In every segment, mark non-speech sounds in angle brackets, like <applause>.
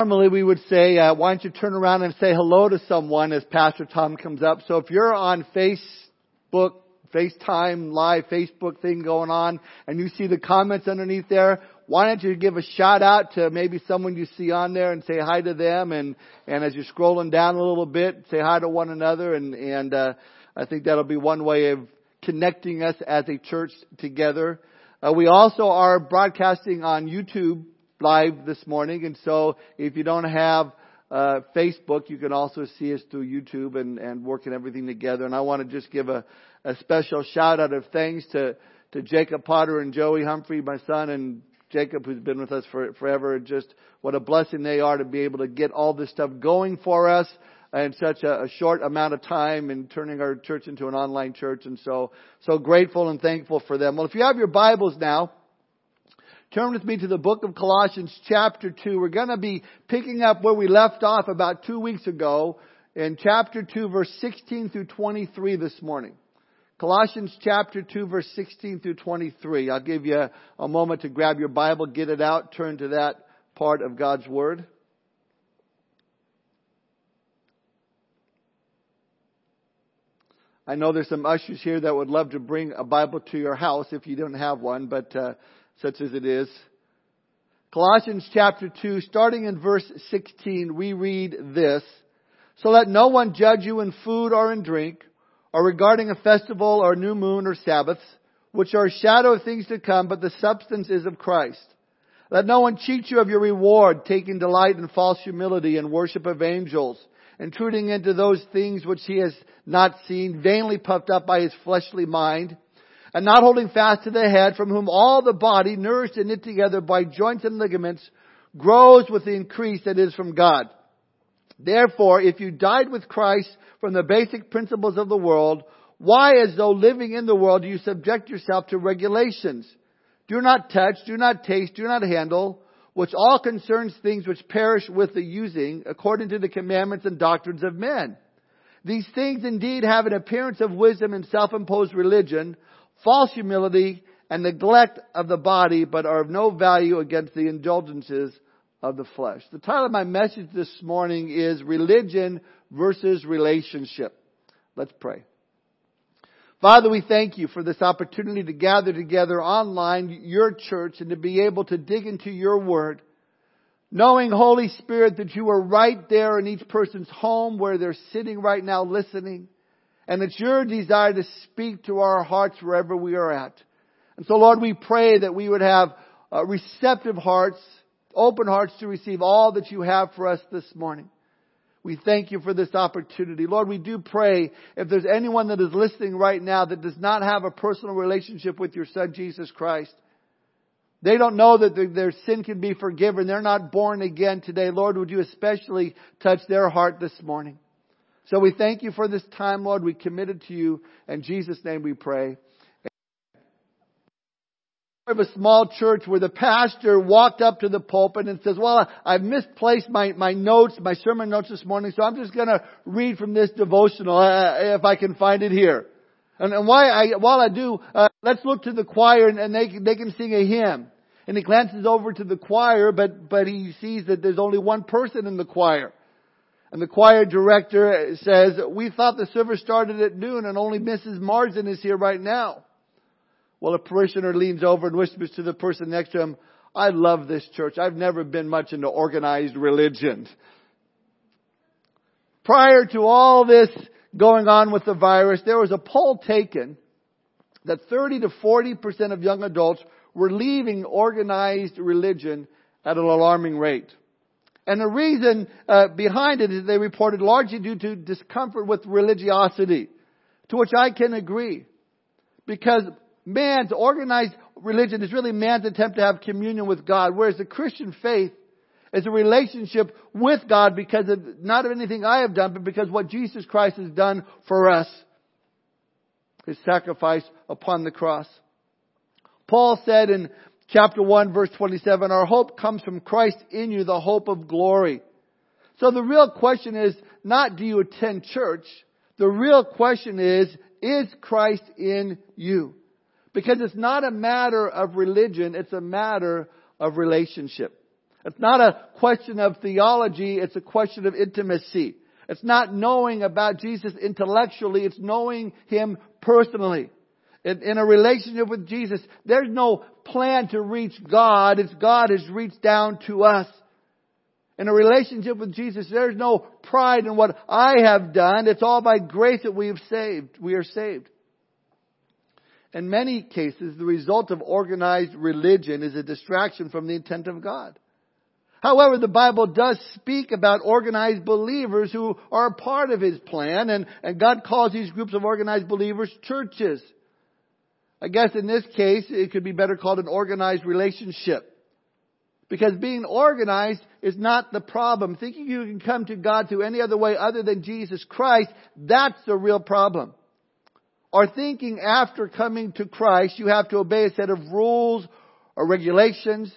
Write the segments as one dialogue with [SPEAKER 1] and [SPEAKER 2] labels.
[SPEAKER 1] Normally we would say, uh, why don't you turn around and say hello to someone as Pastor Tom comes up. So if you're on Facebook, FaceTime live Facebook thing going on and you see the comments underneath there, why don't you give a shout out to maybe someone you see on there and say hi to them and, and as you're scrolling down a little bit, say hi to one another and, and, uh, I think that'll be one way of connecting us as a church together. Uh, we also are broadcasting on YouTube live this morning. And so if you don't have uh, Facebook, you can also see us through YouTube and, and working everything together. And I want to just give a, a special shout out of thanks to, to Jacob Potter and Joey Humphrey, my son, and Jacob, who's been with us for, forever. Just what a blessing they are to be able to get all this stuff going for us in such a, a short amount of time and turning our church into an online church. And so, so grateful and thankful for them. Well, if you have your Bibles now, Turn with me to the book of Colossians chapter 2. We're going to be picking up where we left off about two weeks ago in chapter 2 verse 16 through 23 this morning. Colossians chapter 2 verse 16 through 23. I'll give you a moment to grab your Bible, get it out, turn to that part of God's Word. I know there's some ushers here that would love to bring a Bible to your house if you don't have one, but uh, such as it is. Colossians chapter 2, starting in verse 16, we read this. So let no one judge you in food or in drink, or regarding a festival or new moon or Sabbaths, which are a shadow of things to come, but the substance is of Christ. Let no one cheat you of your reward, taking delight in false humility and worship of angels, intruding into those things which he has not seen, vainly puffed up by his fleshly mind, and not holding fast to the head, from whom all the body, nourished and knit together by joints and ligaments, grows with the increase that is from God. Therefore, if you died with Christ from the basic principles of the world, why, as though living in the world, do you subject yourself to regulations? Do not touch, do not taste, do not handle, which all concerns things which perish with the using, according to the commandments and doctrines of men. These things indeed have an appearance of wisdom and self-imposed religion, false humility, and neglect of the body, but are of no value against the indulgences of the flesh. The title of my message this morning is Religion versus Relationship. Let's pray. Father, we thank you for this opportunity to gather together online, your church, and to be able to dig into your word. Knowing, Holy Spirit, that you are right there in each person's home where they're sitting right now listening. And it's your desire to speak to our hearts wherever we are at. And so Lord, we pray that we would have uh, receptive hearts, open hearts to receive all that you have for us this morning. We thank you for this opportunity. Lord, we do pray if there's anyone that is listening right now that does not have a personal relationship with your son Jesus Christ, they don't know that their sin can be forgiven. They're not born again today. Lord, would you especially touch their heart this morning? So we thank you for this time, Lord. We commit it to you. In Jesus' name we pray. Of a small church where the pastor walked up to the pulpit and says, well, I've misplaced my, my notes, my sermon notes this morning, so I'm just gonna read from this devotional, uh, if I can find it here. And, and why I, while I do, uh, let's look to the choir and, and they, they can sing a hymn. And he glances over to the choir, but, but he sees that there's only one person in the choir. And the choir director says, we thought the service started at noon and only Mrs. Marsden is here right now. Well, a parishioner leans over and whispers to the person next to him, I love this church. I've never been much into organized religion. Prior to all this going on with the virus, there was a poll taken that 30 to 40% of young adults were leaving organized religion at an alarming rate. And the reason uh, behind it is they reported largely due to discomfort with religiosity, to which I can agree. Because man's organized religion is really man's attempt to have communion with God, whereas the Christian faith is a relationship with God because of not of anything I have done, but because what Jesus Christ has done for us. His sacrifice upon the cross. Paul said in chapter 1 verse 27, our hope comes from Christ in you, the hope of glory. So the real question is not do you attend church? The real question is, is Christ in you? Because it's not a matter of religion, it's a matter of relationship. It's not a question of theology, it's a question of intimacy. It's not knowing about Jesus intellectually, it's knowing Him personally. In, in, a relationship with Jesus, there's no plan to reach God, it's God has reached down to us. In a relationship with Jesus, there's no pride in what I have done. It's all by grace that we have saved. We are saved. In many cases, the result of organized religion is a distraction from the intent of God. However, the Bible does speak about organized believers who are a part of His plan, and, and God calls these groups of organized believers churches. I guess in this case, it could be better called an organized relationship. Because being organized is not the problem. Thinking you can come to God through any other way other than Jesus Christ, that's the real problem. Or thinking after coming to Christ you have to obey a set of rules or regulations,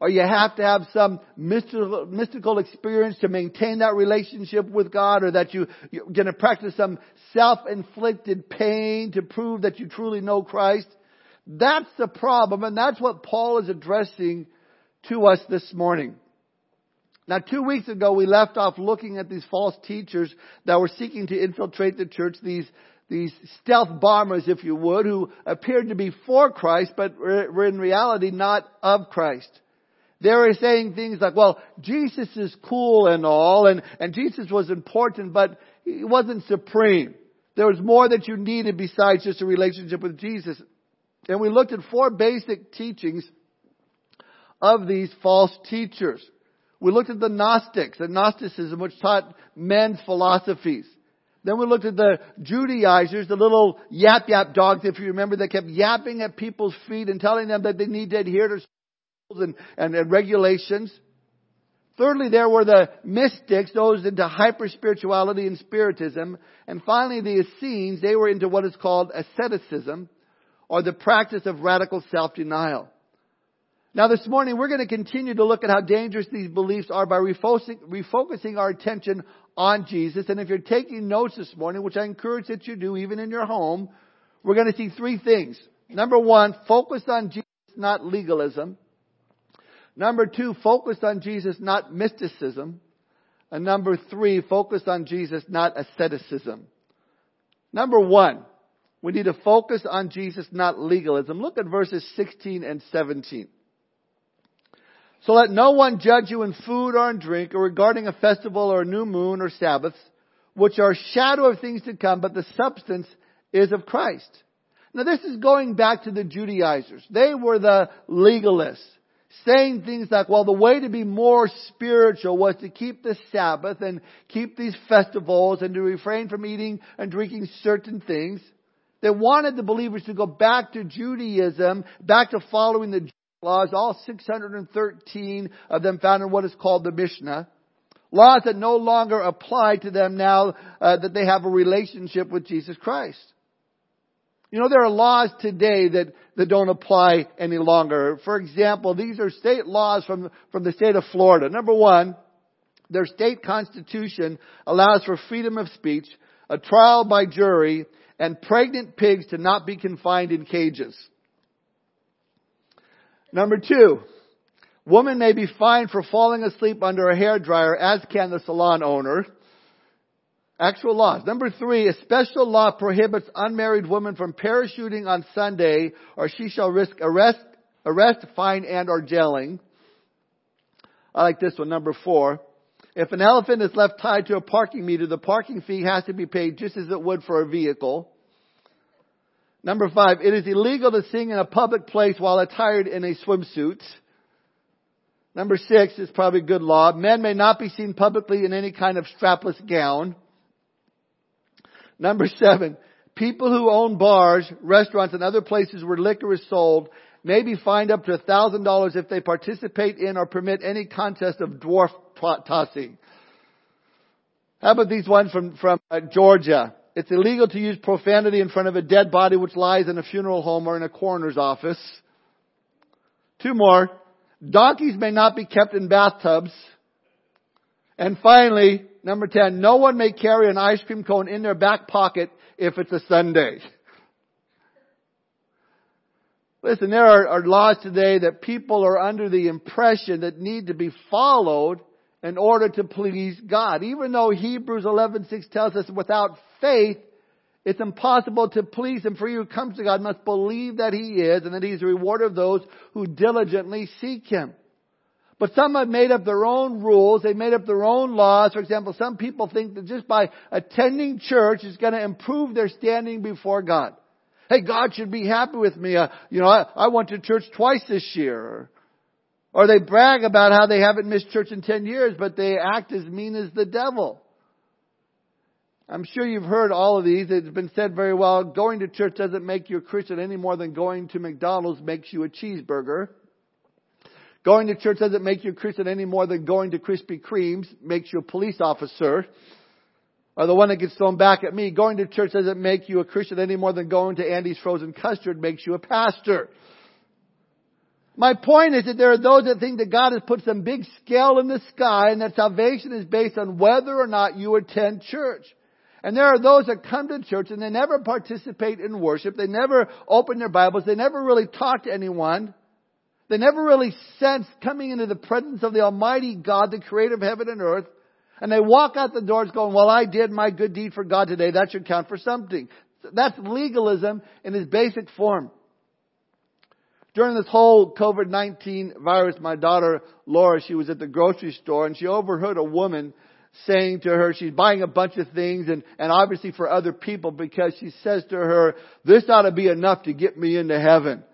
[SPEAKER 1] or you have to have some mystical, mystical experience to maintain that relationship with God, or that you, you're going to practice some self-inflicted pain to prove that you truly know Christ. That's the problem, and that's what Paul is addressing to us this morning. Now, two weeks ago, we left off looking at these false teachers that were seeking to infiltrate the church, these, these stealth bombers, if you would, who appeared to be for Christ, but were in reality not of Christ. They were saying things like, well, Jesus is cool and all, and, and Jesus was important, but he wasn't supreme. There was more that you needed besides just a relationship with Jesus. And we looked at four basic teachings of these false teachers. We looked at the Gnostics, the Gnosticism, which taught men's philosophies. Then we looked at the Judaizers, the little yap yap dogs, if you remember, that kept yapping at people's feet and telling them that they need to adhere to rules and, and, and regulations. Thirdly, there were the mystics, those into hyper spirituality and spiritism. And finally, the Essenes, they were into what is called asceticism, or the practice of radical self-denial. Now this morning we're going to continue to look at how dangerous these beliefs are by refocusing, refocusing our attention on Jesus. And if you're taking notes this morning, which I encourage that you do even in your home, we're going to see three things. Number one, focus on Jesus, not legalism. Number two, focus on Jesus, not mysticism. And number three, focus on Jesus, not asceticism. Number one, we need to focus on Jesus, not legalism. Look at verses 16 and 17. So let no one judge you in food or in drink or regarding a festival or a new moon or Sabbaths, which are shadow of things to come, but the substance is of Christ. Now this is going back to the Judaizers. They were the legalists, saying things like, well, the way to be more spiritual was to keep the Sabbath and keep these festivals and to refrain from eating and drinking certain things. They wanted the believers to go back to Judaism, back to following the laws, all 613 of them found in what is called the Mishnah. Laws that no longer apply to them now uh, that they have a relationship with Jesus Christ. You know, there are laws today that, that don't apply any longer. For example, these are state laws from, from the state of Florida. Number one, their state constitution allows for freedom of speech, a trial by jury, and pregnant pigs to not be confined in cages. Number two, woman may be fined for falling asleep under a hair dryer, as can the salon owner. Actual laws. Number three, a special law prohibits unmarried women from parachuting on Sunday, or she shall risk arrest, arrest, fine, and or jailing. I like this one. Number four. If an elephant is left tied to a parking meter, the parking fee has to be paid just as it would for a vehicle. Number five, it is illegal to sing in a public place while attired in a swimsuit. Number six is probably good law. Men may not be seen publicly in any kind of strapless gown. Number seven, people who own bars, restaurants, and other places where liquor is sold may be fined up to a thousand dollars if they participate in or permit any contest of dwarf tossing. How about these ones from, from uh, Georgia? It's illegal to use profanity in front of a dead body which lies in a funeral home or in a coroner's office. Two more. Donkeys may not be kept in bathtubs. And finally, number 10, no one may carry an ice cream cone in their back pocket if it's a Sunday. Listen, there are, are laws today that people are under the impression that need to be followed in order to please God. Even though Hebrews 11:6 tells us without faith it's impossible to please Him, for he who comes to God must believe that He is and that He is a rewarder of those who diligently seek Him. But some have made up their own rules, they've made up their own laws. For example, some people think that just by attending church is going to improve their standing before God. Hey, God should be happy with me. Uh, you know, I, I went to church twice this year. Or they brag about how they haven't missed church in 10 years, but they act as mean as the devil. I'm sure you've heard all of these. It's been said very well. Going to church doesn't make you a Christian any more than going to McDonald's makes you a cheeseburger. Going to church doesn't make you a Christian any more than going to Krispy Kreme's makes you a police officer. Or the one that gets thrown back at me. Going to church doesn't make you a Christian any more than going to Andy's frozen custard makes you a pastor. My point is that there are those that think that God has put some big scale in the sky and that salvation is based on whether or not you attend church. And there are those that come to church and they never participate in worship. They never open their Bibles. They never really talk to anyone. They never really sense coming into the presence of the Almighty God, the creator of heaven and earth. And they walk out the doors going, well, I did my good deed for God today. That should count for something. That's legalism in its basic form. During this whole COVID-19 virus, my daughter Laura, she was at the grocery store and she overheard a woman saying to her, she's buying a bunch of things and, and obviously for other people because she says to her, this ought to be enough to get me into heaven.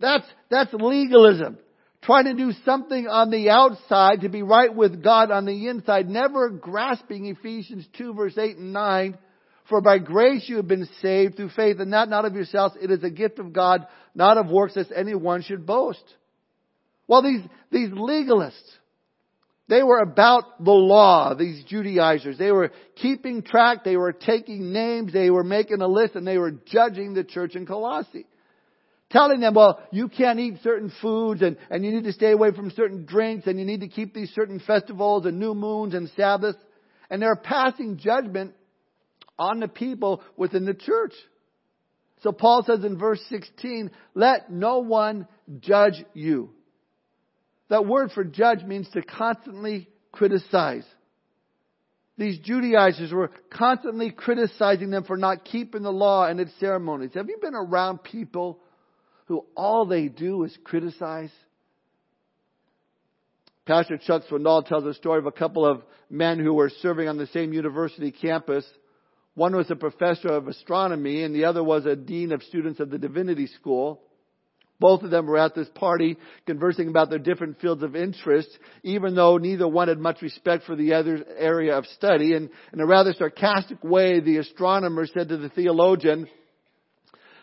[SPEAKER 1] That's, that's legalism. Trying to do something on the outside to be right with God on the inside, never grasping Ephesians 2 verse 8 and 9. For by grace you have been saved through faith and that not of yourselves. It is a gift of God, not of works as anyone should boast. Well, these, these legalists, they were about the law, these Judaizers. They were keeping track, they were taking names, they were making a list, and they were judging the church in Colossae. Telling them, well, you can't eat certain foods, and, and you need to stay away from certain drinks, and you need to keep these certain festivals, and new moons, and Sabbaths. And they're passing judgment on the people within the church. So Paul says in verse 16, let no one judge you. That word for judge means to constantly criticize. These Judaizers were constantly criticizing them for not keeping the law and its ceremonies. Have you been around people who all they do is criticize? Pastor Chuck Swindoll tells a story of a couple of men who were serving on the same university campus. One was a professor of astronomy and the other was a dean of students of the divinity school. Both of them were at this party conversing about their different fields of interest, even though neither one had much respect for the other's area of study. And in a rather sarcastic way, the astronomer said to the theologian,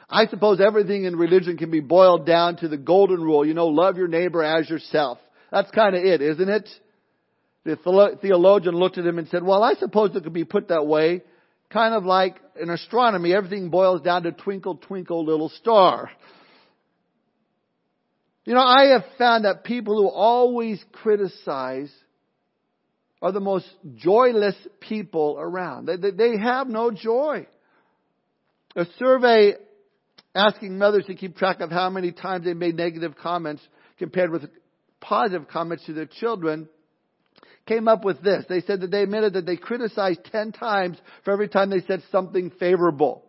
[SPEAKER 1] I suppose everything in religion can be boiled down to the golden rule, you know, love your neighbor as yourself. That's kind of it, isn't it? The theologian looked at him and said, well, I suppose it could be put that way. Kind of like in astronomy, everything boils down to twinkle, twinkle, little star. You know, I have found that people who always criticize are the most joyless people around. They, they, have no joy. A survey asking mothers to keep track of how many times they made negative comments compared with positive comments to their children came up with this. They said that they admitted that they criticized 10 times for every time they said something favorable.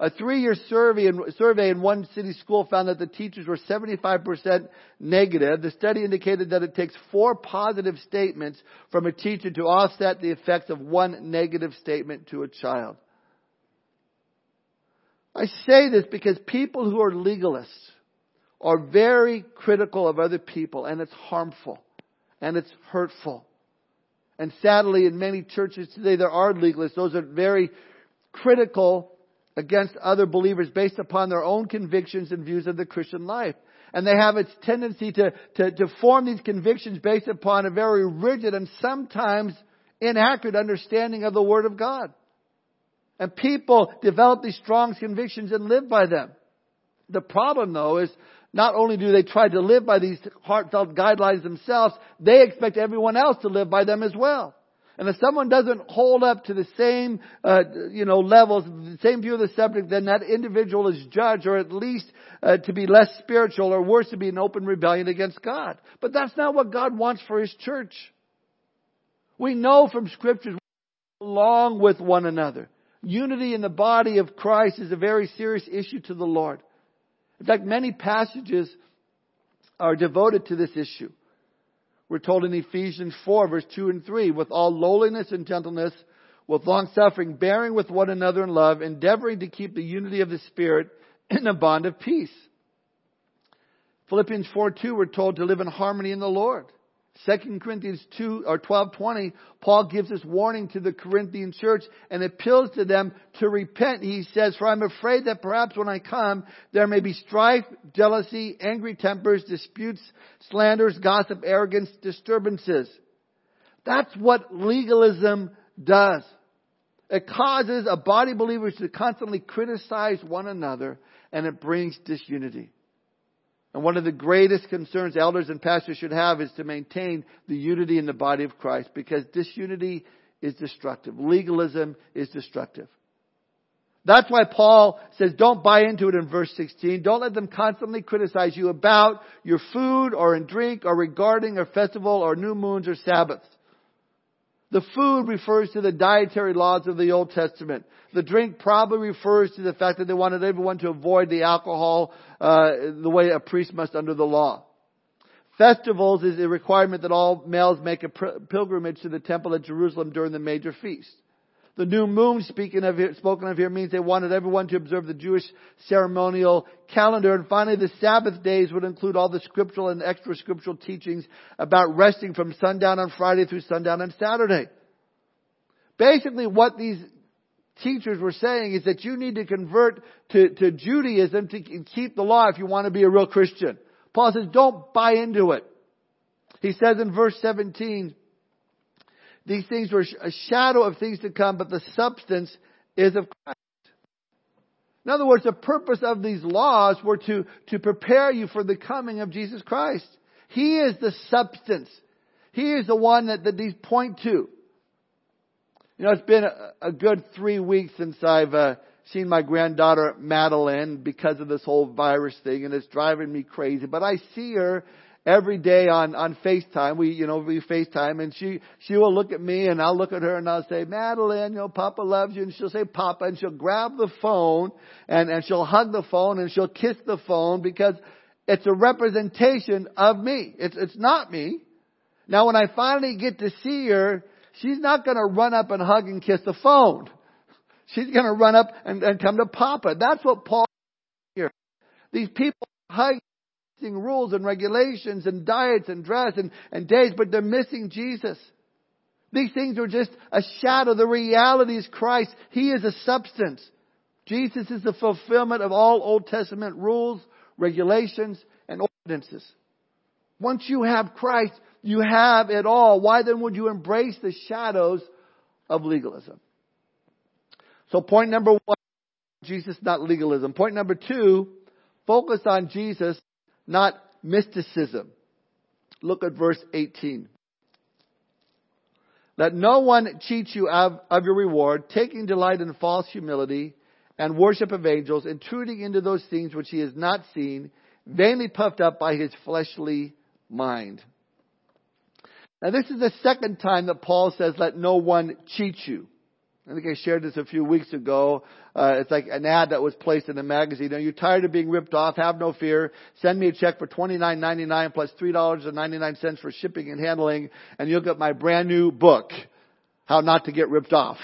[SPEAKER 1] A three-year survey in, survey in one city school found that the teachers were 75% negative. The study indicated that it takes four positive statements from a teacher to offset the effects of one negative statement to a child. I say this because people who are legalists are very critical of other people and it's harmful and it's hurtful. And sadly, in many churches today, there are legalists. Those are very critical against other believers based upon their own convictions and views of the Christian life. And they have its tendency to, to, to form these convictions based upon a very rigid and sometimes inaccurate understanding of the Word of God. And people develop these strong convictions and live by them. The problem though is not only do they try to live by these heartfelt guidelines themselves, they expect everyone else to live by them as well. And if someone doesn't hold up to the same, uh, you know, levels, the same view of the subject, then that individual is judged, or at least uh, to be less spiritual, or worse, to be in open rebellion against God. But that's not what God wants for His church. We know from scriptures along with one another. Unity in the body of Christ is a very serious issue to the Lord. In fact, many passages are devoted to this issue. We're told in Ephesians 4 verse 2 and 3, with all lowliness and gentleness, with long suffering, bearing with one another in love, endeavoring to keep the unity of the Spirit in a bond of peace. Philippians 4 2, we're told to live in harmony in the Lord. 2 Corinthians 2 or 12:20, Paul gives this warning to the Corinthian church and appeals to them to repent. He says, "For I'm afraid that perhaps when I come, there may be strife, jealousy, angry tempers, disputes, slanders, gossip, arrogance, disturbances." That's what legalism does. It causes a body of believers to constantly criticize one another and it brings disunity. And one of the greatest concerns elders and pastors should have is to maintain the unity in the body of Christ because disunity is destructive. Legalism is destructive. That's why Paul says don't buy into it in verse 16. Don't let them constantly criticize you about your food or in drink or regarding a festival or new moons or Sabbaths. The food refers to the dietary laws of the Old Testament. The drink probably refers to the fact that they wanted everyone to avoid the alcohol uh, the way a priest must under the law. Festivals is a requirement that all males make a pilgrimage to the temple at Jerusalem during the major feast. The new moon speaking of here, spoken of here means they wanted everyone to observe the Jewish ceremonial calendar. And finally, the Sabbath days would include all the scriptural and extra scriptural teachings about resting from sundown on Friday through sundown on Saturday. Basically, what these teachers were saying is that you need to convert to, to Judaism to keep the law if you want to be a real Christian. Paul says, don't buy into it. He says in verse 17, these things were a shadow of things to come, but the substance is of Christ. In other words, the purpose of these laws were to, to prepare you for the coming of Jesus Christ. He is the substance. He is the one that, that these point to. You know, it's been a, a good three weeks since I've uh, seen my granddaughter Madeline because of this whole virus thing, and it's driving me crazy. But I see her every day on on FaceTime. We you know we FaceTime, and she she will look at me, and I'll look at her, and I'll say, Madeline, you know, Papa loves you, and she'll say, Papa, and she'll grab the phone, and and she'll hug the phone, and she'll kiss the phone because it's a representation of me. It's it's not me. Now, when I finally get to see her, she's not going to run up and hug and kiss the phone. She's going to run up and, and come to Papa. That's what Paul here. These people hug rules and regulations and diets and dress and, and days, but they're missing Jesus. These things are just a shadow. The reality is Christ. He is a substance. Jesus is the fulfillment of all Old Testament rules, regulations, and ordinances. Once you have Christ, you have it all. Why then would you embrace the shadows of legalism? So point number one, Jesus, not legalism. Point number two, focus on Jesus not mysticism. Look at verse 18. Let no one cheat you of, of your reward, taking delight in false humility and worship of angels, intruding into those things which he has not seen, vainly puffed up by his fleshly mind. Now this is the second time that Paul says, let no one cheat you. I think I shared this a few weeks ago. Uh, it's like an ad that was placed in a magazine. Are you tired of being ripped off? Have no fear. Send me a check for twenty nine ninety nine plus three dollars and ninety nine cents for shipping and handling, and you'll get my brand new book, How Not to Get Ripped Off,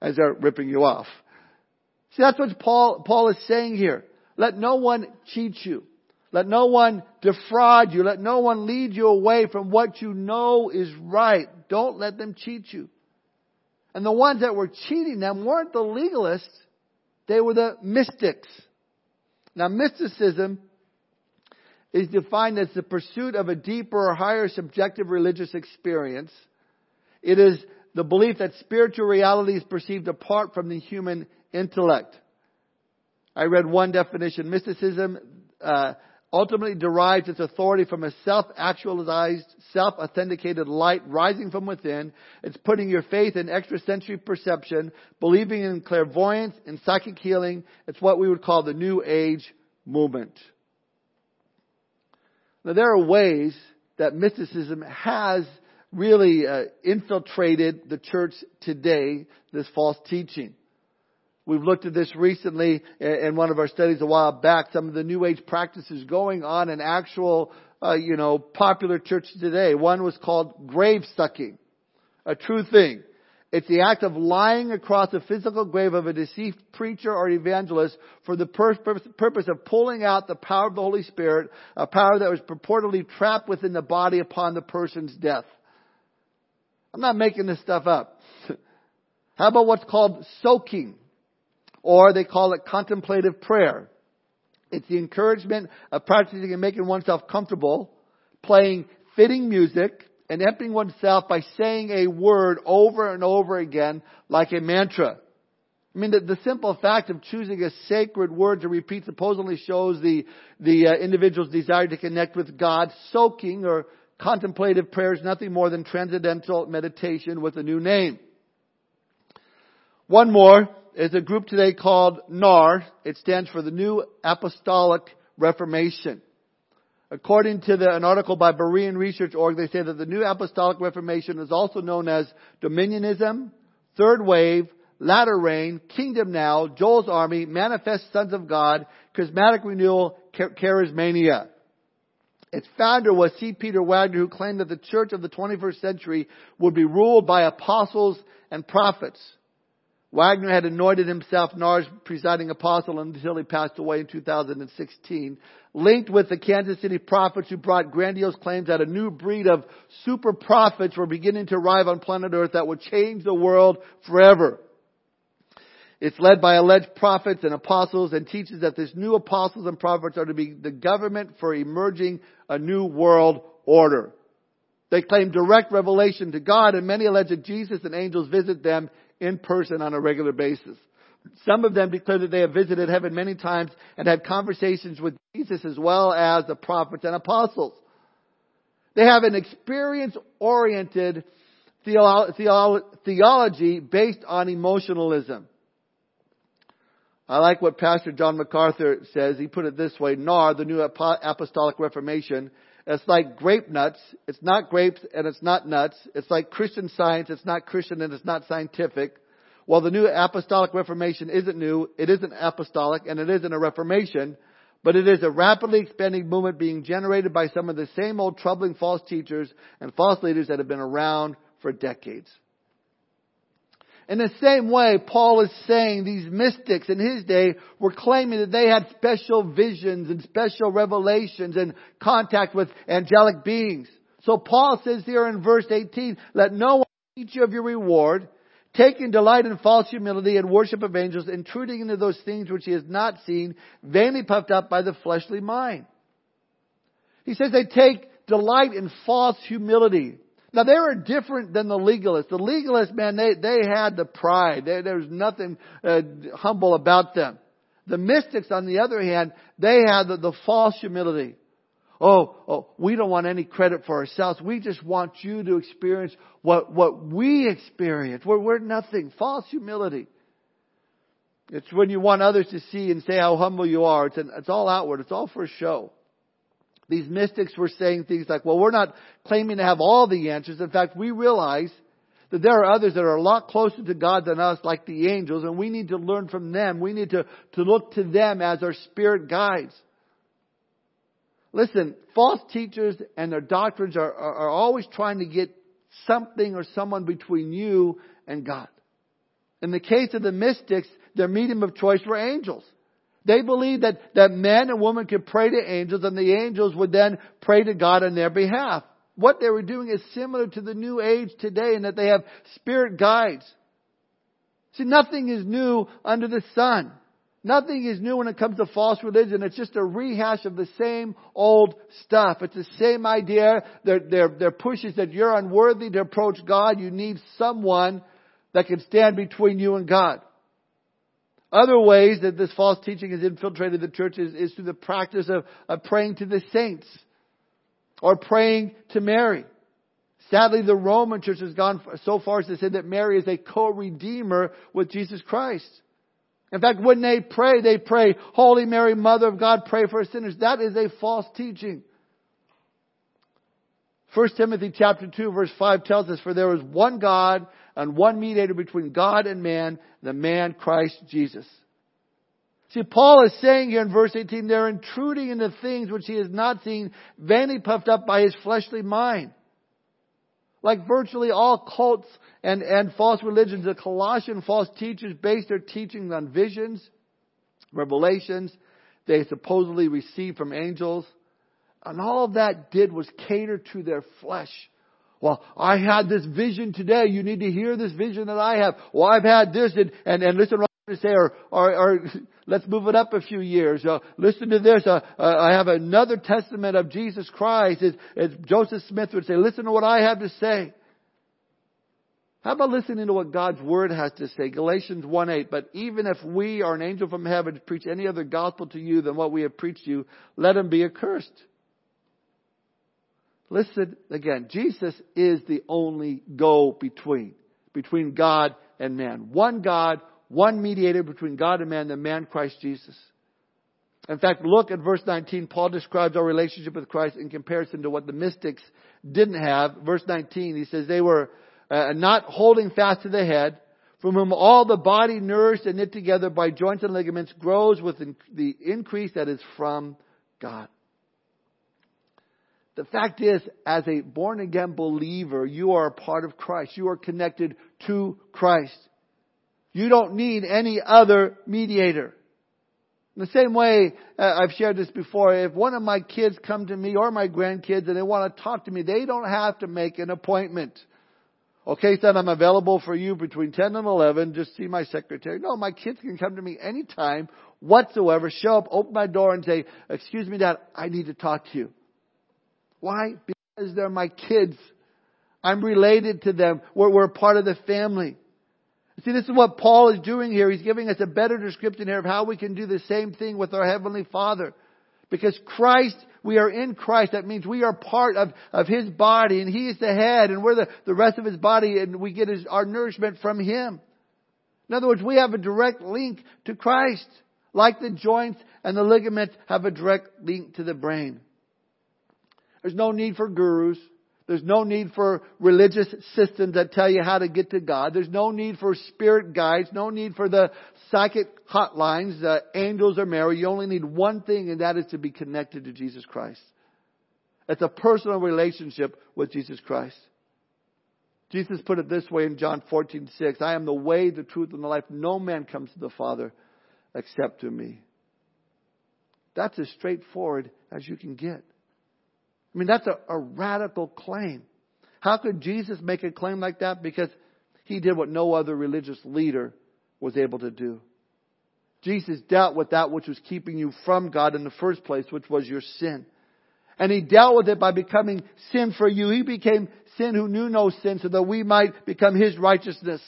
[SPEAKER 1] as they're ripping you off. See, that's what Paul Paul is saying here. Let no one cheat you. Let no one defraud you. Let no one lead you away from what you know is right. Don't let them cheat you. And the ones that were cheating them weren't the legalists, they were the mystics. Now, mysticism is defined as the pursuit of a deeper or higher subjective religious experience. It is the belief that spiritual reality is perceived apart from the human intellect. I read one definition. Mysticism uh, ultimately derives its authority from a self-actualized, self-authenticated light rising from within. It's putting your faith in extrasensory perception, believing in clairvoyance and psychic healing. It's what we would call the New Age movement. Now there are ways that mysticism has really uh, infiltrated the church today, this false teaching. We've looked at this recently in one of our studies a while back, some of the New Age practices going on in actual, uh, you know, popular churches today. One was called grave sucking. A true thing. It's the act of lying across the physical grave of a deceased preacher or evangelist for the purpose of pulling out the power of the Holy Spirit, a power that was purportedly trapped within the body upon the person's death. I'm not making this stuff up. <laughs> How about what's called soaking? Or they call it contemplative prayer. It's the encouragement of practicing and making oneself comfortable, playing fitting music, and emptying oneself by saying a word over and over again like a mantra. I mean, the, the simple fact of choosing a sacred word to repeat supposedly shows the, the uh, individual's desire to connect with God. Soaking or contemplative prayer is nothing more than transcendental meditation with a new name. One more is a group today called NAR. It stands for the New Apostolic Reformation. According to the, an article by Berean Research Org, they say that the New Apostolic Reformation is also known as Dominionism, Third Wave, Latter Rain, Kingdom Now, Joel's Army, Manifest Sons of God, Charismatic Renewal, Charismania. Its founder was C. Peter Wagner, who claimed that the church of the 21st century would be ruled by apostles and prophets. Wagner had anointed himself NAR's presiding apostle until he passed away in 2016. Linked with the Kansas City prophets who brought grandiose claims that a new breed of super prophets were beginning to arrive on planet Earth that would change the world forever. It's led by alleged prophets and apostles and teaches that this new apostles and prophets are to be the government for emerging a new world order. They claim direct revelation to God and many allege that Jesus and angels visit them in person on a regular basis. Some of them declare that they have visited heaven many times and had conversations with Jesus as well as the prophets and apostles. They have an experience oriented theology based on emotionalism. I like what Pastor John MacArthur says. He put it this way, NAR, the New Apostolic Reformation, it's like grape nuts. It's not grapes and it's not nuts. It's like Christian science. It's not Christian and it's not scientific. While the new apostolic reformation isn't new, it isn't apostolic and it isn't a reformation, but it is a rapidly expanding movement being generated by some of the same old troubling false teachers and false leaders that have been around for decades. In the same way, Paul is saying these mystics in his day were claiming that they had special visions and special revelations and contact with angelic beings. So Paul says here in verse 18, let no one teach you of your reward, taking delight in false humility and worship of angels, intruding into those things which he has not seen, vainly puffed up by the fleshly mind. He says they take delight in false humility. Now they were different than the legalists. The legalists, man, they, they had the pride. They, there was nothing uh, humble about them. The mystics, on the other hand, they had the, the false humility. Oh, oh, we don't want any credit for ourselves. We just want you to experience what, what we experience. We're, we're nothing. False humility. It's when you want others to see and say how humble you are. It's, an, it's all outward. It's all for show. These mystics were saying things like, well, we're not claiming to have all the answers. In fact, we realize that there are others that are a lot closer to God than us, like the angels, and we need to learn from them. We need to, to look to them as our spirit guides. Listen, false teachers and their doctrines are, are, are always trying to get something or someone between you and God. In the case of the mystics, their medium of choice were angels. They believed that, that men and women could pray to angels and the angels would then pray to God on their behalf. What they were doing is similar to the new age today in that they have spirit guides. See, nothing is new under the sun. Nothing is new when it comes to false religion. It's just a rehash of the same old stuff. It's the same idea. Their, their, their pushes that you're unworthy to approach God. You need someone that can stand between you and God. Other ways that this false teaching has infiltrated the church is, through the practice of, of praying to the saints or praying to Mary. Sadly, the Roman church has gone so far as to say that Mary is a co-redeemer with Jesus Christ. In fact, when they pray, they pray, Holy Mary, Mother of God, pray for sinners. That is a false teaching. 1 Timothy chapter 2 verse 5 tells us, For there is one God and one mediator between God and man, the man Christ Jesus. See, Paul is saying here in verse 18, they're intruding into things which he has not seen, vainly puffed up by his fleshly mind. Like virtually all cults and, and false religions, the Colossian false teachers base their teachings on visions, revelations they supposedly received from angels. And all that did was cater to their flesh. Well, I had this vision today. You need to hear this vision that I have. Well, I've had this and, and, and listen what I say or, or, or <laughs> let's move it up a few years. Uh, listen to this. Uh, uh, I have another testament of Jesus Christ. As, as Joseph Smith would say, listen to what I have to say. How about listening to what God's Word has to say? Galatians 1-8, but even if we or an angel from heaven preach any other gospel to you than what we have preached to you, let him be accursed. Listen again. Jesus is the only go between, between God and man. One God, one mediator between God and man, the man Christ Jesus. In fact, look at verse 19. Paul describes our relationship with Christ in comparison to what the mystics didn't have. Verse 19, he says they were uh, not holding fast to the head, from whom all the body nourished and knit together by joints and ligaments grows with the increase that is from God. The fact is, as a born again believer, you are a part of Christ. You are connected to Christ. You don't need any other mediator. In the same way, uh, I've shared this before, if one of my kids come to me or my grandkids and they want to talk to me, they don't have to make an appointment. Okay, son, I'm available for you between 10 and 11. Just see my secretary. No, my kids can come to me anytime whatsoever, show up, open my door and say, excuse me, dad, I need to talk to you. Why? Because they're my kids. I'm related to them. We're, we're part of the family. See, this is what Paul is doing here. He's giving us a better description here of how we can do the same thing with our Heavenly Father. Because Christ, we are in Christ. That means we are part of, of His body and He is the head and we're the, the rest of His body and we get his, our nourishment from Him. In other words, we have a direct link to Christ. Like the joints and the ligaments have a direct link to the brain. There's no need for gurus. There's no need for religious systems that tell you how to get to God. There's no need for spirit guides. No need for the psychic hotlines, the angels or Mary. You only need one thing, and that is to be connected to Jesus Christ. It's a personal relationship with Jesus Christ. Jesus put it this way in John 14, 6. I am the way, the truth, and the life. No man comes to the Father except to me. That's as straightforward as you can get. I mean, that's a, a radical claim. How could Jesus make a claim like that? Because he did what no other religious leader was able to do. Jesus dealt with that which was keeping you from God in the first place, which was your sin. And he dealt with it by becoming sin for you. He became sin who knew no sin so that we might become his righteousness.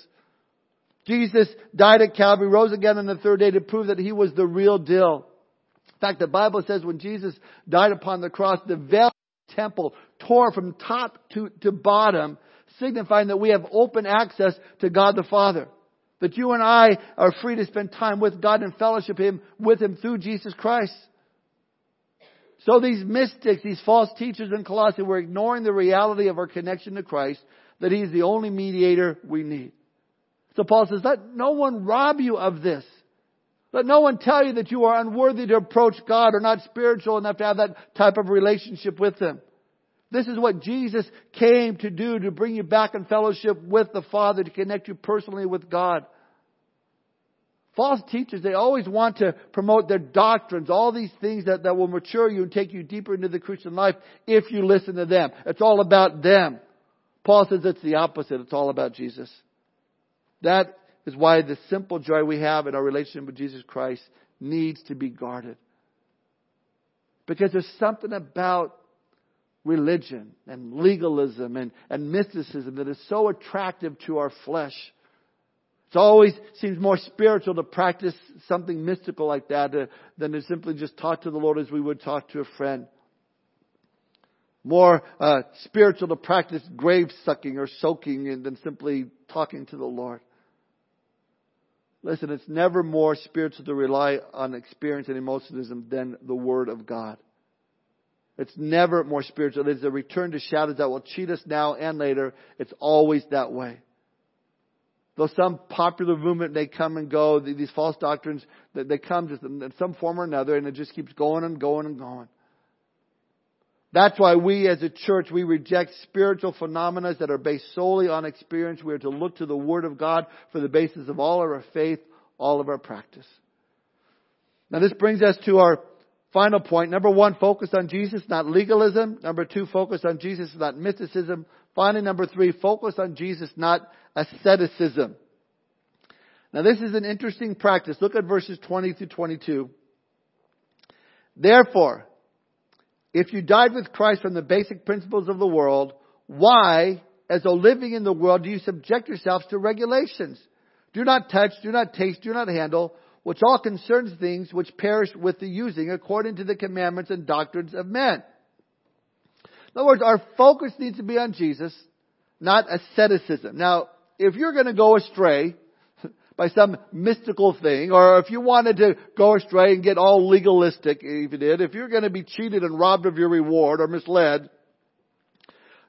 [SPEAKER 1] Jesus died at Calvary, rose again on the third day to prove that he was the real deal. In fact, the Bible says when Jesus died upon the cross, the veil temple tore from top to, to bottom, signifying that we have open access to God the Father. That you and I are free to spend time with God and fellowship Him with Him through Jesus Christ. So these mystics, these false teachers in Colossae were ignoring the reality of our connection to Christ, that He is the only mediator we need. So Paul says, let no one rob you of this. Let no one tell you that you are unworthy to approach God or not spiritual enough to have that type of relationship with Him. This is what Jesus came to do, to bring you back in fellowship with the Father, to connect you personally with God. False teachers, they always want to promote their doctrines, all these things that, that will mature you and take you deeper into the Christian life if you listen to them. It's all about them. Paul says it's the opposite. It's all about Jesus. That is why the simple joy we have in our relationship with Jesus Christ needs to be guarded. Because there's something about religion and legalism and, and mysticism that is so attractive to our flesh. It always seems more spiritual to practice something mystical like that than to simply just talk to the Lord as we would talk to a friend. More uh, spiritual to practice grave sucking or soaking than simply talking to the Lord. Listen, it's never more spiritual to rely on experience and emotionalism than the Word of God. It's never more spiritual. It's a return to shadows that will cheat us now and later. It's always that way. Though some popular movement may come and go, these false doctrines, they come just in some form or another, and it just keeps going and going and going. That's why we as a church, we reject spiritual phenomena that are based solely on experience. We are to look to the Word of God for the basis of all of our faith, all of our practice. Now this brings us to our final point. Number one, focus on Jesus, not legalism. Number two, focus on Jesus, not mysticism. Finally, number three, focus on Jesus, not asceticism. Now this is an interesting practice. Look at verses 20 through 22. Therefore, if you died with Christ from the basic principles of the world, why, as though living in the world, do you subject yourselves to regulations? Do not touch, do not taste, do not handle, which all concerns things which perish with the using according to the commandments and doctrines of men. In other words, our focus needs to be on Jesus, not asceticism. Now, if you're going to go astray by some mystical thing, or if you wanted to go astray and get all legalistic, if you did, if you're going to be cheated and robbed of your reward or misled,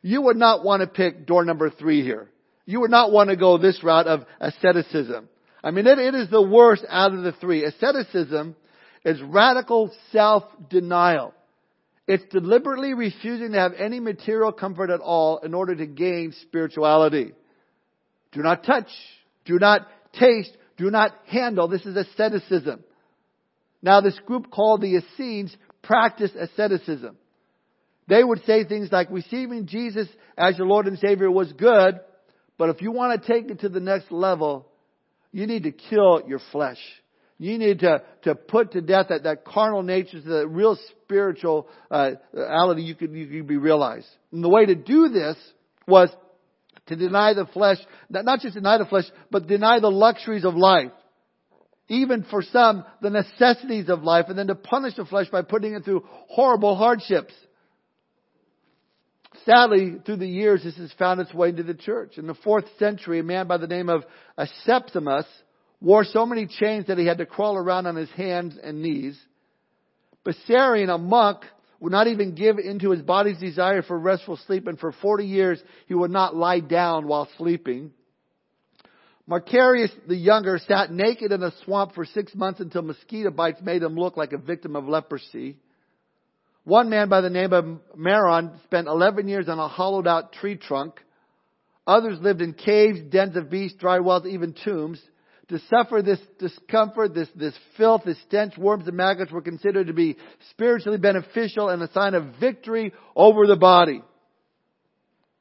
[SPEAKER 1] you would not want to pick door number three here. You would not want to go this route of asceticism. I mean, it, it is the worst out of the three. Asceticism is radical self-denial. It's deliberately refusing to have any material comfort at all in order to gain spirituality. Do not touch. Do not taste. Do not handle. This is asceticism. Now this group called the Essenes practiced asceticism. They would say things like, receiving Jesus as your Lord and Savior was good, but if you want to take it to the next level, you need to kill your flesh. You need to, to put to death that, that carnal nature so that real spiritual uh, reality you could, you could be realized. And the way to do this was to deny the flesh, not just deny the flesh, but deny the luxuries of life. Even for some, the necessities of life, and then to punish the flesh by putting it through horrible hardships. Sadly, through the years, this has found its way into the church. In the fourth century, a man by the name of Septimus wore so many chains that he had to crawl around on his hands and knees. Bessarion, a monk, would not even give into his body's desire for restful sleep, and for 40 years he would not lie down while sleeping. Macarius the younger sat naked in a swamp for six months until mosquito bites made him look like a victim of leprosy. One man by the name of Maron spent 11 years on a hollowed out tree trunk. Others lived in caves, dens of beasts, dry wells, even tombs. To suffer this discomfort, this, this filth, this stench, worms and maggots were considered to be spiritually beneficial and a sign of victory over the body.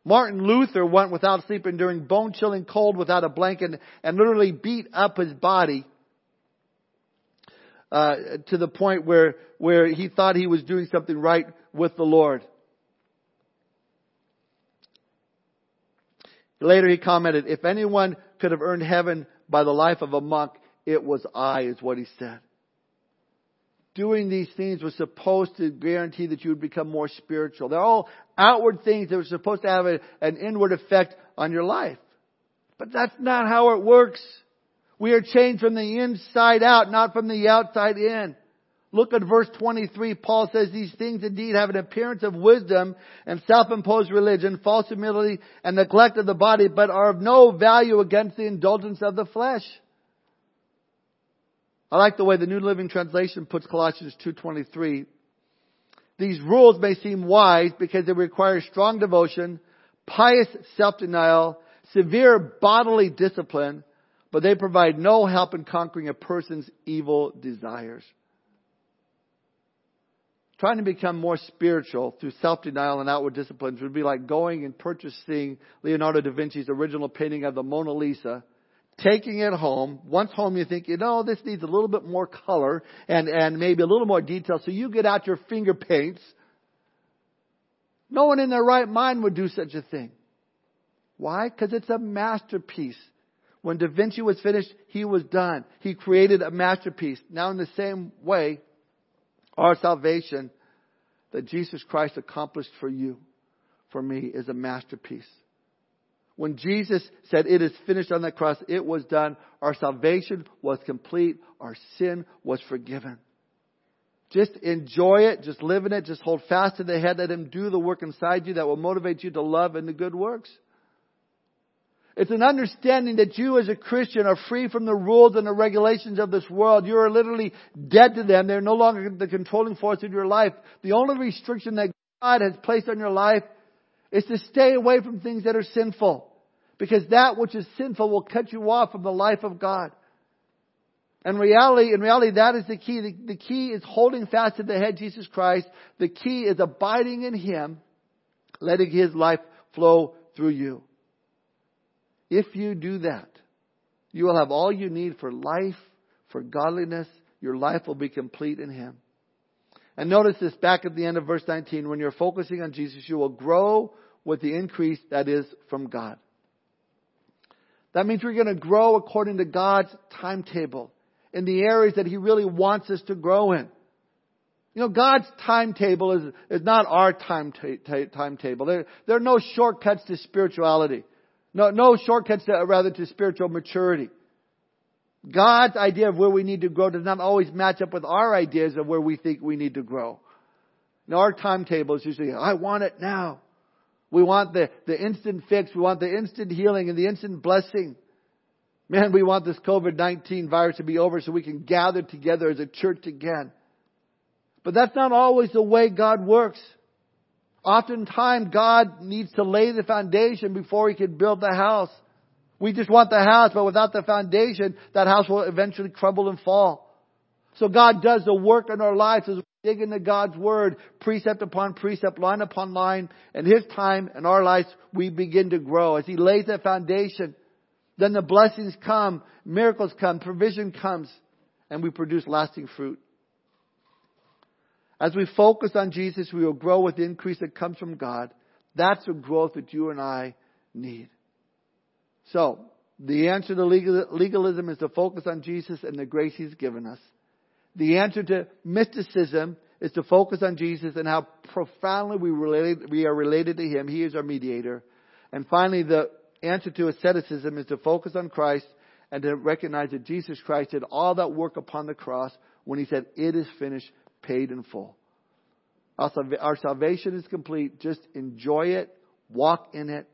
[SPEAKER 1] Martin Luther went without sleep enduring bone chilling cold without a blanket and literally beat up his body uh, to the point where where he thought he was doing something right with the Lord. Later he commented, if anyone could have earned heaven by the life of a monk, it was I, is what he said. Doing these things was supposed to guarantee that you would become more spiritual. They're all outward things that were supposed to have a, an inward effect on your life. But that's not how it works. We are changed from the inside out, not from the outside in. Look at verse 23. Paul says these things indeed have an appearance of wisdom and self-imposed religion, false humility and neglect of the body, but are of no value against the indulgence of the flesh. I like the way the New Living Translation puts Colossians 2.23. These rules may seem wise because they require strong devotion, pious self-denial, severe bodily discipline, but they provide no help in conquering a person's evil desires. Trying to become more spiritual through self-denial and outward disciplines would be like going and purchasing Leonardo da Vinci's original painting of the Mona Lisa, taking it home. Once home you think, you know, this needs a little bit more color and, and maybe a little more detail. So you get out your finger paints. No one in their right mind would do such a thing. Why? Because it's a masterpiece When Da Vinci was finished, he was done. He created a masterpiece. Now in the same way, our salvation that Jesus Christ accomplished for you, for me, is a masterpiece. When Jesus said, It is finished on the cross, it was done. Our salvation was complete. Our sin was forgiven. Just enjoy it. Just live in it. Just hold fast to the head. Let Him do the work inside you that will motivate you to love and the good works. It's an understanding that you as a Christian are free from the rules and the regulations of this world. You are literally dead to them. They're no longer the controlling force of your life. The only restriction that God has placed on your life is to stay away from things that are sinful. Because that which is sinful will cut you off from the life of God. And reality, in reality, that is the key. The, the key is holding fast to the head, Jesus Christ. The key is abiding in Him, letting His life flow through you. If you do that, you will have all you need for life, for godliness. Your life will be complete in Him. And notice this back at the end of verse 19. When you're focusing on Jesus, you will grow with the increase that is from God. That means we're going to grow according to God's timetable in the areas that He really wants us to grow in. You know, God's timetable is, is not our time timetable. There, there are no shortcuts to spirituality. No, no shortcuts to, rather to spiritual maturity. God's idea of where we need to grow does not always match up with our ideas of where we think we need to grow. Now our timetable is usually, I want it now. We want the, the instant fix. We want the instant healing and the instant blessing. Man, we want this COVID-19 virus to be over so we can gather together as a church again. But that's not always the way God works. Oftentimes, God needs to lay the foundation before He can build the house. We just want the house, but without the foundation, that house will eventually crumble and fall. So God does the work in our lives as we dig into God's Word, precept upon precept, line upon line, and His time and our lives, we begin to grow. As He lays that foundation, then the blessings come, miracles come, provision comes, and we produce lasting fruit. As we focus on Jesus, we will grow with the increase that comes from God. That's the growth that you and I need. So, the answer to legalism is to focus on Jesus and the grace He's given us. The answer to mysticism is to focus on Jesus and how profoundly we, we are related to Him. He is our mediator. And finally, the answer to asceticism is to focus on Christ and to recognize that Jesus Christ did all that work upon the cross when He said, It is finished paid in full. Our salvation is complete. Just enjoy it. Walk in it.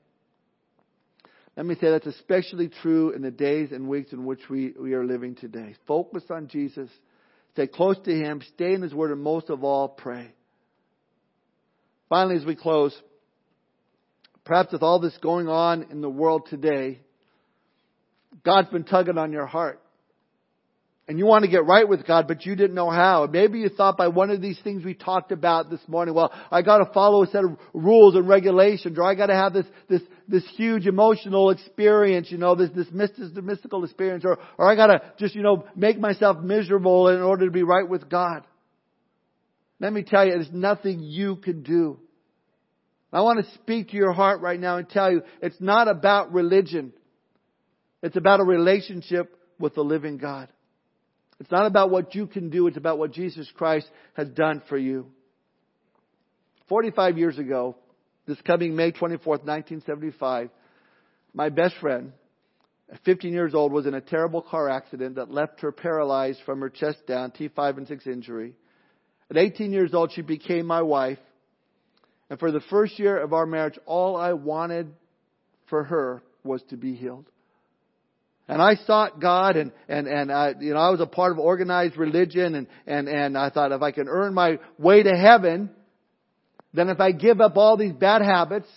[SPEAKER 1] Let me say that's especially true in the days and weeks in which we, we are living today. Focus on Jesus. Stay close to Him. Stay in His Word and most of all, pray. Finally, as we close, perhaps with all this going on in the world today, God's been tugging on your heart and you want to get right with God, but you didn't know how. Maybe you thought by one of these things we talked about this morning, well, I gotta follow a set of rules and regulations, or I gotta have this, this, this huge emotional experience, you know, this, this mystical experience, or, or I gotta just, you know, make myself miserable in order to be right with God. Let me tell you, there's nothing you can do. I want to speak to your heart right now and tell you, it's not about religion. It's about a relationship with the living God. It's not about what you can do, it's about what Jesus Christ has done for you. 45 years ago, this coming May 24th, 1975, my best friend, 15 years old, was in a terrible car accident that left her paralyzed from her chest down, T5 and 6 injury. At 18 years old, she became my wife. And for the first year of our marriage, all I wanted for her was to be healed. And I sought God and, and, and I, you know, I was a part of organized religion and, and, and I thought if I can earn my way to heaven, then if I give up all these bad habits,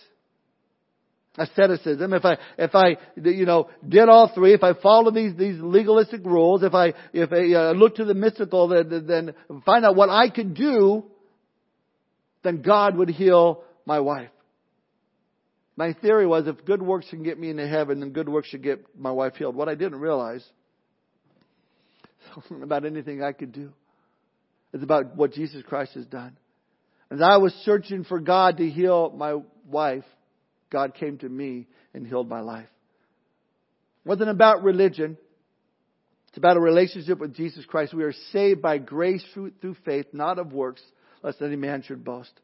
[SPEAKER 1] asceticism, if I, if I, you know, did all three, if I follow these, these legalistic rules, if I, if I uh, look to the mystical, then, then find out what I could do, then God would heal my wife. My theory was if good works can get me into heaven, then good works should get my wife healed. What I didn't realize <laughs> about anything I could do. It's about what Jesus Christ has done. As I was searching for God to heal my wife, God came to me and healed my life. It wasn't about religion. It's about a relationship with Jesus Christ. We are saved by grace through, through faith, not of works, lest any man should boast.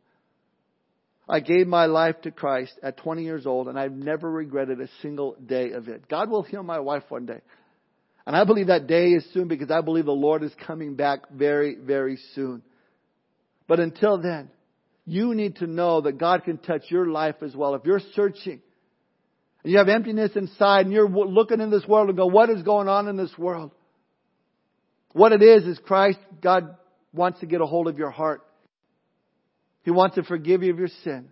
[SPEAKER 1] I gave my life to Christ at 20 years old, and I've never regretted a single day of it. God will heal my wife one day. And I believe that day is soon because I believe the Lord is coming back very, very soon. But until then, you need to know that God can touch your life as well. If you're searching and you have emptiness inside and you're looking in this world and go, what is going on in this world? What it is, is Christ, God wants to get a hold of your heart. He wants to forgive you of your sin.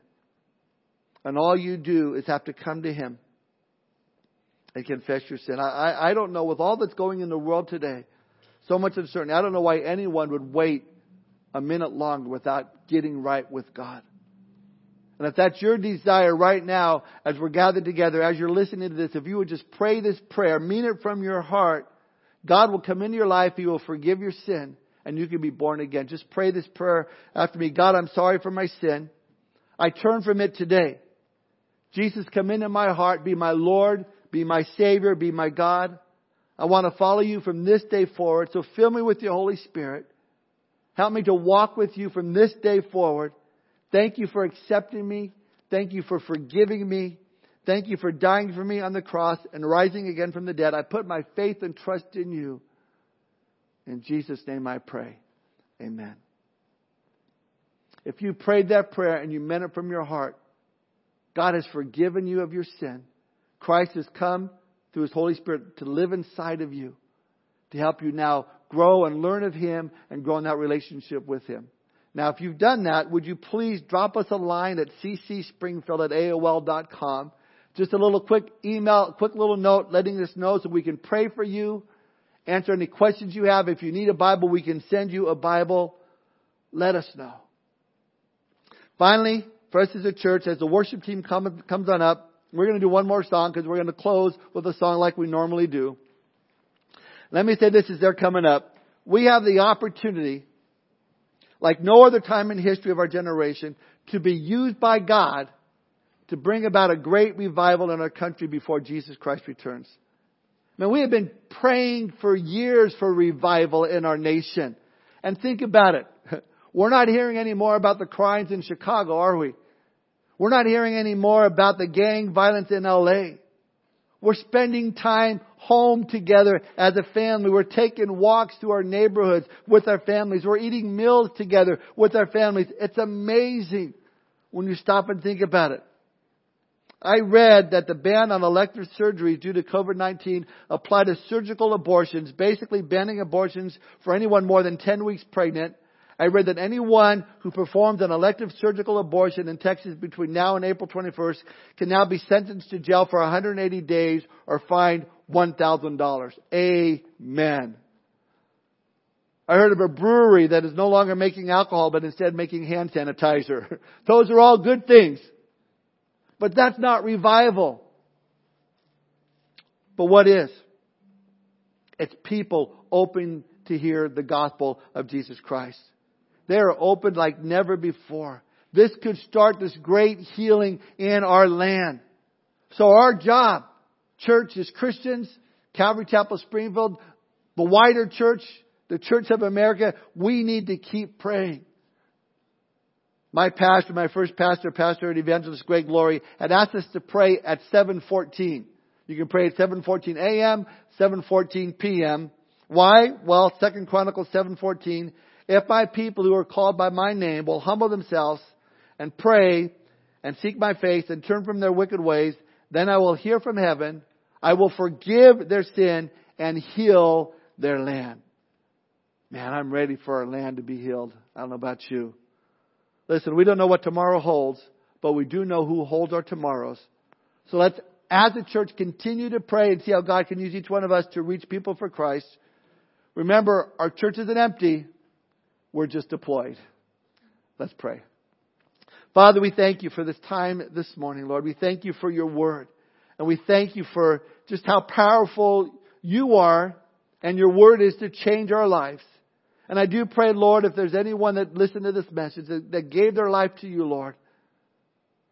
[SPEAKER 1] And all you do is have to come to Him and confess your sin. I, I, I don't know, with all that's going in the world today, so much uncertainty, I don't know why anyone would wait a minute longer without getting right with God. And if that's your desire right now, as we're gathered together, as you're listening to this, if you would just pray this prayer, mean it from your heart, God will come into your life, He will forgive your sin, and you can be born again. Just pray this prayer after me. God, I'm sorry for my sin. I turn from it today. Jesus, come into my heart, be my Lord, be my Savior, be my God. I want to follow you from this day forward, so fill me with your Holy Spirit. Help me to walk with you from this day forward. Thank you for accepting me. Thank you for forgiving me. Thank you for dying for me on the cross and rising again from the dead. I put my faith and trust in you. In Jesus' name I pray. Amen. If you prayed that prayer and you meant it from your heart, God has forgiven you of your sin. Christ has come through His Holy Spirit to live inside of you, to help you now grow and learn of Him and grow in that relationship with Him. Now, if you've done that, would you please drop us a line at ccspringfield at AOL.com. Just a little quick email, quick little note letting us know so we can pray for you answer any questions you have. If you need a Bible, we can send you a Bible. Let us know. Finally, for us as a church, as the worship team come, comes on up, we're going to do one more song because we're going to close with a song like we normally do. Let me say this as they're coming up. We have the opportunity, like no other time in history of our generation, to be used by God to bring about a great revival in our country before Jesus Christ returns. Man, we have been praying for years for revival in our nation. And think about it. <laughs> We're not hearing any more about the crimes in Chicago, are we? We're not hearing any more about the gang violence in LA. We're spending time home together as a family. We're taking walks through our neighborhoods with our families. We're eating meals together with our families. It's amazing when you stop and think about it. I read that the ban on elective surgery due to COVID-19 applied to surgical abortions, basically banning abortions for anyone more than 10 weeks pregnant. I read that anyone who performs an elective surgical abortion in Texas between now and April 21st can now be sentenced to jail for 180 days or fined $1,000. Amen. I heard of a brewery that is no longer making alcohol but instead making hand sanitizer. <laughs> Those are all good things. But that's not revival. But what is? It's people open to hear the gospel of Jesus Christ. They are open like never before. This could start this great healing in our land. So our job, church as Christians, Calvary Chapel Springfield, the wider church, the Church of America, we need to keep praying. My pastor, my first pastor, Pastor and Evangelist Greg Laurie, had asked us to pray at 714. You can pray at 714 a.m., 714 p.m. Why? Well, Second Chronicles 714. If my people who are called by my name will humble themselves and pray and seek my face and turn from their wicked ways, then I will hear from heaven. I will forgive their sin and heal their land. Man, I'm ready for our land to be healed. I don't know about you. Listen, we don't know what tomorrow holds, but we do know who holds our tomorrows. So let's, as a church, continue to pray and see how God can use each one of us to reach people for Christ. Remember, our church isn't empty. We're just deployed. Let's pray. Father, we thank you for this time this morning, Lord. We thank you for your word. And we thank you for just how powerful you are and your word is to change our lives. And I do pray, Lord, if there's anyone that listened to this message that, that gave their life to you, Lord,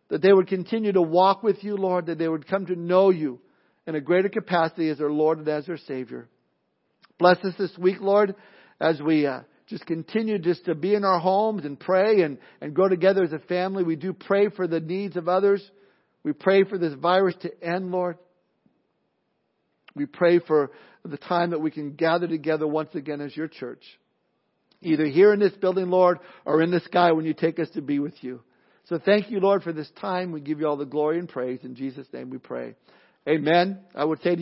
[SPEAKER 1] that they would continue to walk with you, Lord, that they would come to know you in a greater capacity as their Lord and as their Savior. Bless us this week, Lord, as we uh, just continue just to be in our homes and pray and, and grow together as a family. We do pray for the needs of others. We pray for this virus to end, Lord. We pray for the time that we can gather together once again as your church. Either here in this building, Lord, or in the sky when you take us to be with you. So thank you, Lord, for this time. We give you all the glory and praise. In Jesus' name we pray. Amen. I would say to you,